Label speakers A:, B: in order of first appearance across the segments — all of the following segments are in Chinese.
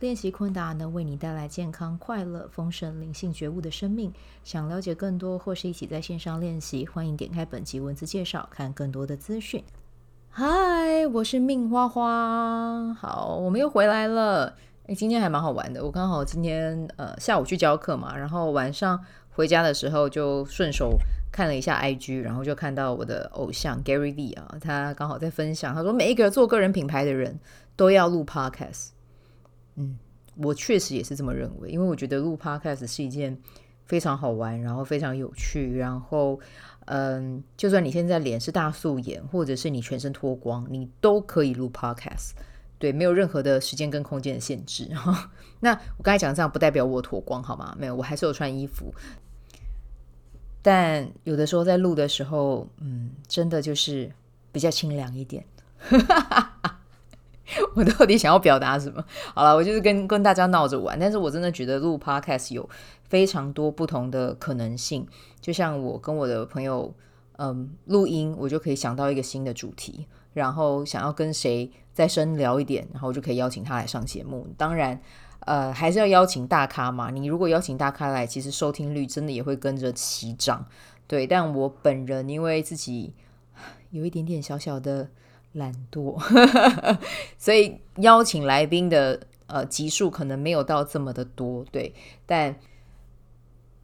A: 练习昆达能为你带来健康、快乐、丰盛、灵性觉悟的生命。想了解更多或是一起在线上练习，欢迎点开本集文字介绍，看更多的资讯。嗨，我是命花花。好，我们又回来了。诶，今天还蛮好玩的。我刚好今天呃下午去教课嘛，然后晚上回家的时候就顺手看了一下 IG，然后就看到我的偶像 Gary V 啊，他刚好在分享，他说每一个做个人品牌的人都要录 Podcast。嗯，我确实也是这么认为，因为我觉得录 Podcast 是一件非常好玩，然后非常有趣，然后，嗯，就算你现在脸是大素颜，或者是你全身脱光，你都可以录 Podcast，对，没有任何的时间跟空间的限制。那我刚才讲这样，不代表我脱光，好吗？没有，我还是有穿衣服，但有的时候在录的时候，嗯，真的就是比较清凉一点。我到底想要表达什么？好了，我就是跟跟大家闹着玩，但是我真的觉得录 podcast 有非常多不同的可能性。就像我跟我的朋友，嗯，录音，我就可以想到一个新的主题，然后想要跟谁再深聊一点，然后我就可以邀请他来上节目。当然，呃，还是要邀请大咖嘛。你如果邀请大咖来，其实收听率真的也会跟着齐涨。对，但我本人因为自己有一点点小小的。懒惰，所以邀请来宾的呃集数可能没有到这么的多，对，但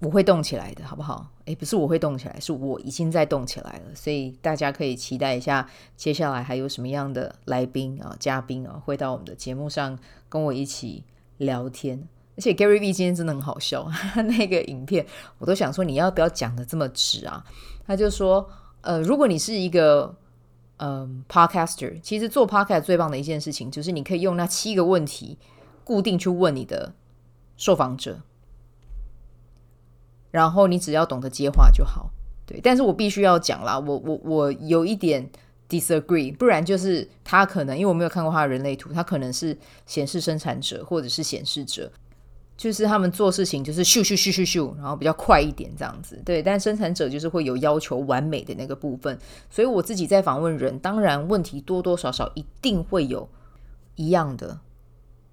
A: 我会动起来的，好不好？诶，不是我会动起来，是我已经在动起来了，所以大家可以期待一下，接下来还有什么样的来宾啊、嘉宾啊，会到我们的节目上跟我一起聊天。而且 Gary V 今天真的很好笑，那个影片我都想说你要不要讲得这么直啊？他就说，呃，如果你是一个。嗯，Podcaster 其实做 Podcast 最棒的一件事情，就是你可以用那七个问题固定去问你的受访者，然后你只要懂得接话就好。对，但是我必须要讲啦，我我我有一点 disagree，不然就是他可能因为我没有看过他的人类图，他可能是显示生产者或者是显示者。就是他们做事情就是咻咻咻咻咻，然后比较快一点这样子，对。但生产者就是会有要求完美的那个部分，所以我自己在访问人，当然问题多多少少一定会有一样的，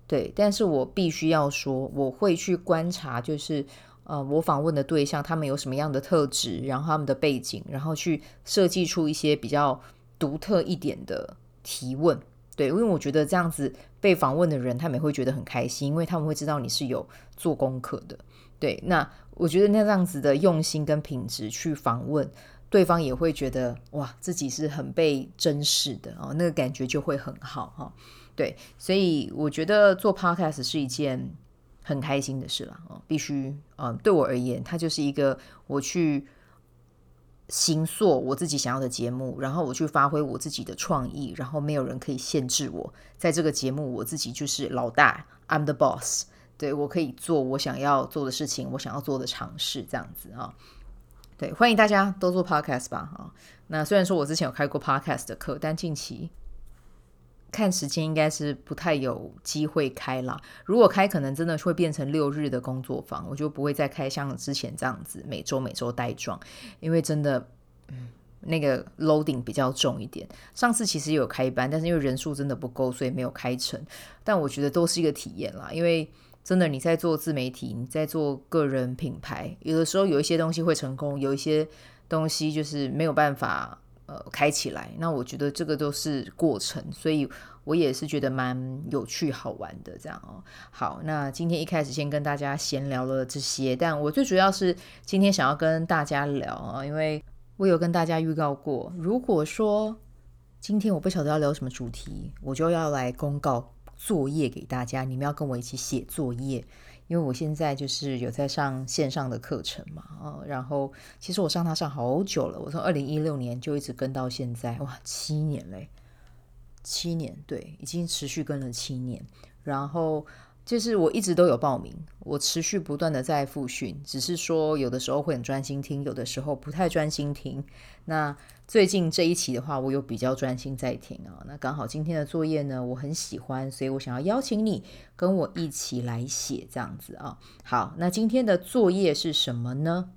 A: 对。但是我必须要说，我会去观察，就是呃，我访问的对象他们有什么样的特质，然后他们的背景，然后去设计出一些比较独特一点的提问。对，因为我觉得这样子被访问的人，他们也会觉得很开心，因为他们会知道你是有做功课的。对，那我觉得那样子的用心跟品质去访问对方，也会觉得哇，自己是很被珍视的哦，那个感觉就会很好哈、对，所以我觉得做 podcast 是一件很开心的事了哦，必须嗯、对我而言，它就是一个我去。形塑我自己想要的节目，然后我去发挥我自己的创意，然后没有人可以限制我。在这个节目，我自己就是老大，I'm the boss。对，我可以做我想要做的事情，我想要做的尝试，这样子啊。对，欢迎大家都做 podcast 吧啊。那虽然说我之前有开过 podcast 的课，但近期。看时间应该是不太有机会开啦。如果开，可能真的会变成六日的工作坊，我就不会再开像之前这样子每周每周带状，因为真的，嗯，那个 loading 比较重一点。上次其实有开班，但是因为人数真的不够，所以没有开成。但我觉得都是一个体验啦，因为真的你在做自媒体，你在做个人品牌，有的时候有一些东西会成功，有一些东西就是没有办法。呃，开起来，那我觉得这个都是过程，所以我也是觉得蛮有趣好玩的这样哦。好，那今天一开始先跟大家闲聊了这些，但我最主要是今天想要跟大家聊啊，因为我有跟大家预告过，如果说今天我不晓得要聊什么主题，我就要来公告作业给大家，你们要跟我一起写作业。因为我现在就是有在上线上的课程嘛，哦，然后其实我上它上好久了，我从二零一六年就一直跟到现在，哇，七年嘞，七年，对，已经持续跟了七年。然后就是我一直都有报名，我持续不断的在复训，只是说有的时候会很专心听，有的时候不太专心听。那最近这一期的话，我有比较专心在听啊。那刚好今天的作业呢，我很喜欢，所以我想要邀请你跟我一起来写这样子啊。好，那今天的作业是什么呢？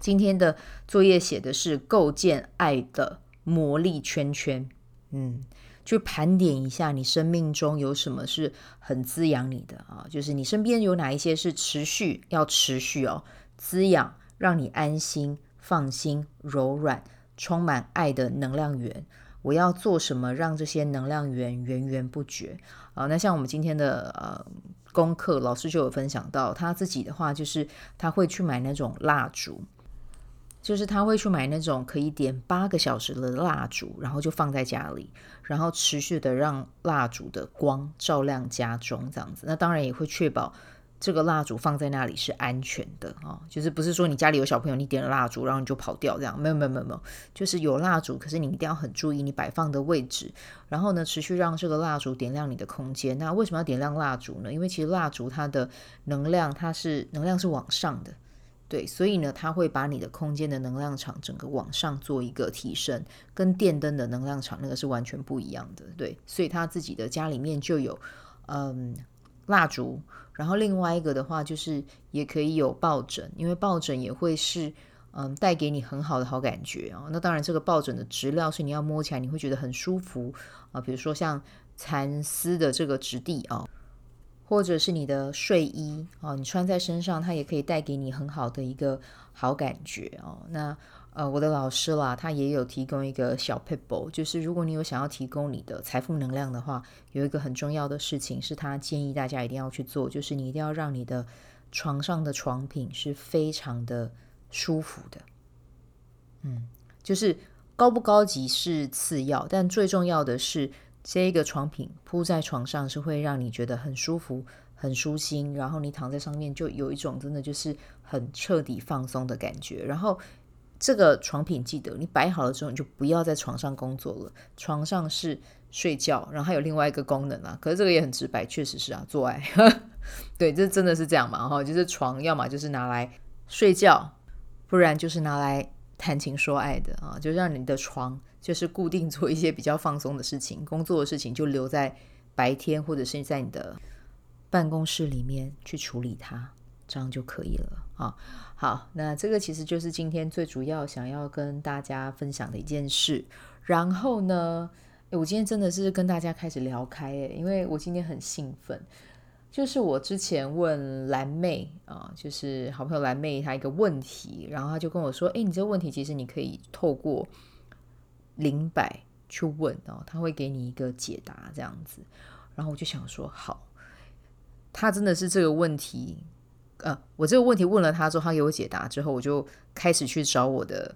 A: 今天的作业写的是构建爱的魔力圈圈。嗯。去盘点一下，你生命中有什么是很滋养你的啊？就是你身边有哪一些是持续要持续哦，滋养，让你安心、放心、柔软、充满爱的能量源。我要做什么，让这些能量源源源不绝啊？那像我们今天的呃功课，老师就有分享到，他自己的话就是他会去买那种蜡烛。就是他会去买那种可以点八个小时的蜡烛，然后就放在家里，然后持续的让蜡烛的光照亮家中，这样子。那当然也会确保这个蜡烛放在那里是安全的啊、就是不是说你家里有小朋友，你点了蜡烛，然后你就跑掉这样？没有没有没有没有，就是有蜡烛，可是你一定要很注意你摆放的位置，然后呢，持续让这个蜡烛点亮你的空间。那为什么要点亮蜡烛呢？因为其实蜡烛它的能量，它是能量是往上的。对，所以呢，它会把你的空间的能量场整个往上做一个提升，跟电灯的能量场那个是完全不一样的。对，所以他自己的家里面就有嗯蜡烛，然后另外一个的话就是也可以有抱枕，因为抱枕也会是嗯带给你很好的好感觉啊。那当然，这个抱枕的质料是你要摸起来你会觉得很舒服啊，比如说像蚕丝的这个质地啊。或者是你的睡衣哦，你穿在身上，它也可以带给你很好的一个好感觉哦。那呃，我的老师啦，他也有提供一个小撇步，就是如果你有想要提供你的财富能量的话，有一个很重要的事情是他建议大家一定要去做，就是你一定要让你的床上的床品是非常的舒服的。嗯，就是高不高级是次要，但最重要的是。这一个床品铺在床上是会让你觉得很舒服、很舒心，然后你躺在上面就有一种真的就是很彻底放松的感觉。然后这个床品记得你摆好了之后，你就不要在床上工作了。床上是睡觉，然后还有另外一个功能啊，可是这个也很直白，确实是啊，做爱。对，这真的是这样嘛？哈，就是床要么就是拿来睡觉，不然就是拿来谈情说爱的啊，就让你的床。就是固定做一些比较放松的事情，工作的事情就留在白天或者是在你的办公室里面去处理它，这样就可以了啊。好，那这个其实就是今天最主要想要跟大家分享的一件事。然后呢，我今天真的是跟大家开始聊开诶，因为我今天很兴奋，就是我之前问蓝妹啊，就是好朋友蓝妹她一个问题，然后她就跟我说，诶，你这个问题其实你可以透过。灵摆去问哦，他会给你一个解答这样子，然后我就想说，好，他真的是这个问题，呃，我这个问题问了他之后，他给我解答之后，我就开始去找我的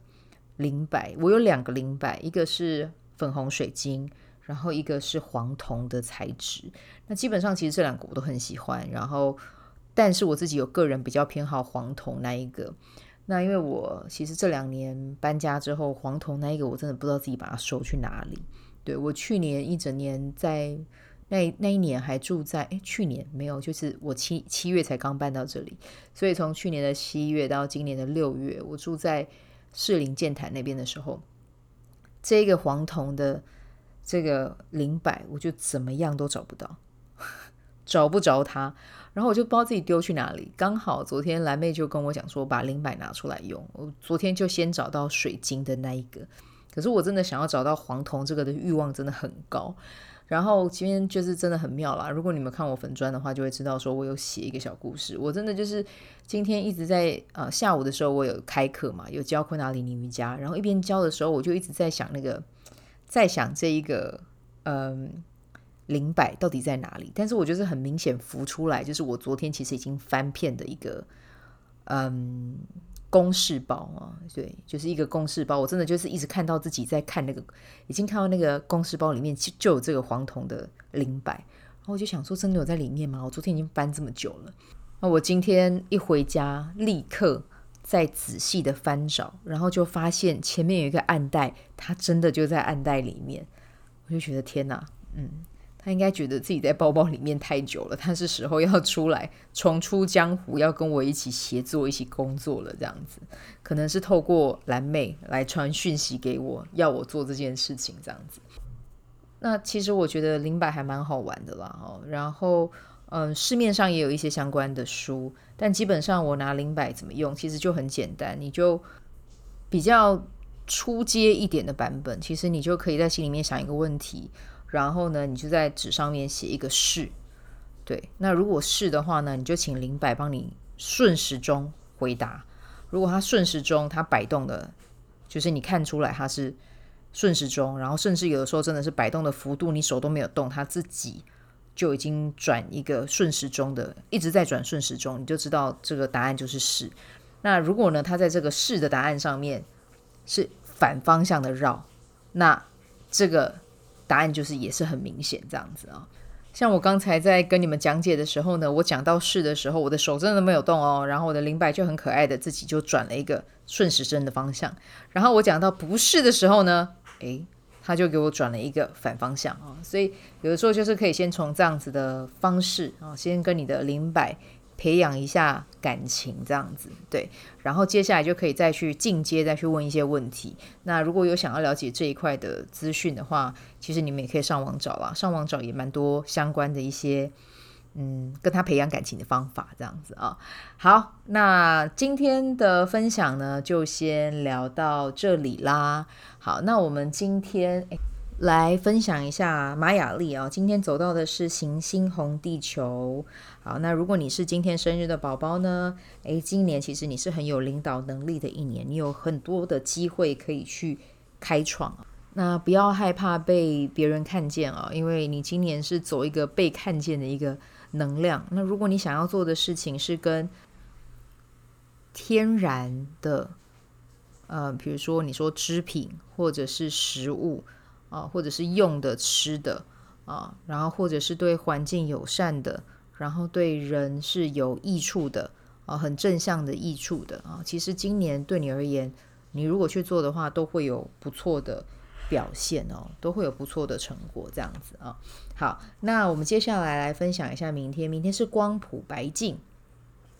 A: 灵摆。我有两个灵摆，一个是粉红水晶，然后一个是黄铜的材质。那基本上其实这两个我都很喜欢，然后但是我自己有个人比较偏好黄铜那一个。那因为我其实这两年搬家之后，黄铜那一个我真的不知道自己把它收去哪里。对，我去年一整年在那那一年还住在，诶，去年没有，就是我七七月才刚搬到这里，所以从去年的七月到今年的六月，我住在士林建潭那边的时候，这个黄铜的这个灵摆，我就怎么样都找不到，找不着它。然后我就不知道自己丢去哪里，刚好昨天蓝妹就跟我讲说，把灵摆拿出来用。我昨天就先找到水晶的那一个，可是我真的想要找到黄铜这个的欲望真的很高。然后今天就是真的很妙啦，如果你们看我粉砖的话，就会知道说我有写一个小故事。我真的就是今天一直在呃下午的时候，我有开课嘛，有教昆达里尼瑜伽，然后一边教的时候，我就一直在想那个，在想这一个嗯。灵摆到底在哪里？但是我就是很明显浮出来，就是我昨天其实已经翻遍的一个嗯公式包啊，对，就是一个公式包。我真的就是一直看到自己在看那个，已经看到那个公式包里面就有这个黄铜的灵摆，然后我就想说，真的有在里面吗？我昨天已经翻这么久了，那我今天一回家，立刻再仔细的翻找，然后就发现前面有一个暗袋，它真的就在暗袋里面，我就觉得天哪，嗯。他应该觉得自己在包包里面太久了，他是时候要出来重出江湖，要跟我一起协作、一起工作了。这样子，可能是透过蓝妹来传讯息给我，要我做这件事情。这样子，那其实我觉得灵摆还蛮好玩的啦。哦，然后嗯，市面上也有一些相关的书，但基本上我拿灵摆怎么用，其实就很简单，你就比较初阶一点的版本，其实你就可以在心里面想一个问题。然后呢，你就在纸上面写一个是，对。那如果是的话呢，你就请灵摆帮你顺时钟回答。如果它顺时钟，它摆动的，就是你看出来它是顺时钟，然后甚至有的时候真的是摆动的幅度，你手都没有动，它自己就已经转一个顺时钟的，一直在转顺时钟，你就知道这个答案就是是。那如果呢，它在这个是的答案上面是反方向的绕，那这个。答案就是也是很明显这样子啊，像我刚才在跟你们讲解的时候呢，我讲到是的时候，我的手真的没有动哦，然后我的灵摆就很可爱的自己就转了一个顺时针的方向，然后我讲到不是的时候呢，诶，他就给我转了一个反方向啊，所以有的时候就是可以先从这样子的方式啊，先跟你的灵摆。培养一下感情，这样子对，然后接下来就可以再去进阶，再去问一些问题。那如果有想要了解这一块的资讯的话，其实你们也可以上网找啦，上网找也蛮多相关的一些，嗯，跟他培养感情的方法，这样子啊。好，那今天的分享呢，就先聊到这里啦。好，那我们今天来分享一下玛雅历啊，今天走到的是行星红地球。好，那如果你是今天生日的宝宝呢？诶，今年其实你是很有领导能力的一年，你有很多的机会可以去开创。那不要害怕被别人看见啊，因为你今年是走一个被看见的一个能量。那如果你想要做的事情是跟天然的，呃，比如说你说织品或者是食物啊，或者是用的吃的啊，然后或者是对环境友善的。然后对人是有益处的啊，很正向的益处的啊。其实今年对你而言，你如果去做的话，都会有不错的表现哦，都会有不错的成果这样子啊。好，那我们接下来来分享一下明天，明天是光谱白镜，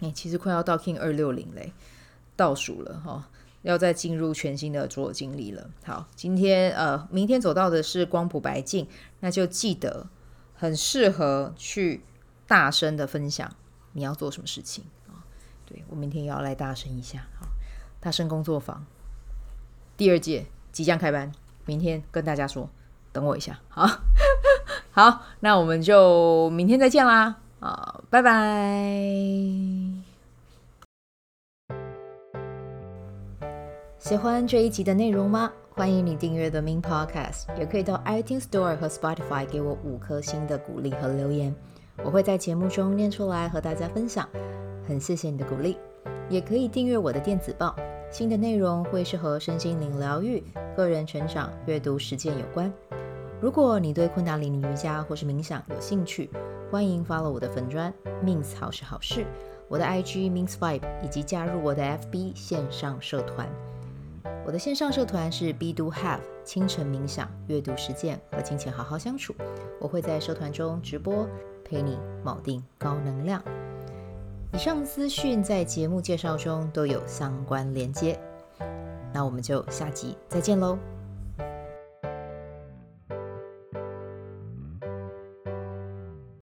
A: 哎，其实快要到 King 二六零嘞，倒数了哈、哦，要再进入全新的卓尔经历了。好，今天呃，明天走到的是光谱白镜，那就记得很适合去。大声的分享你要做什么事情啊？对，我明天也要来大声一下。好，大声工作坊第二届即将开班，明天跟大家说，等我一下。好，好，那我们就明天再见啦。啊，拜拜。喜欢这一集的内容吗？欢迎你订阅 The Min Podcast，也可以到 iTunes Store 和 Spotify 给我五颗星的鼓励和留言。我会在节目中念出来和大家分享，很谢谢你的鼓励。也可以订阅我的电子报，新的内容会是和身心灵疗愈、个人成长、阅读实践有关。如果你对昆达里尼瑜伽或是冥想有兴趣，欢迎 follow 我的粉专 Min 好是好事，我的 IG means vibe，以及加入我的 FB 线上社团。我的线上社团是 Be Do Have 清晨冥想、阅读实践和金钱好好相处。我会在社团中直播。陪你锚定高能量。以上资讯在节目介绍中都有相关连接。那我们就下集再见喽。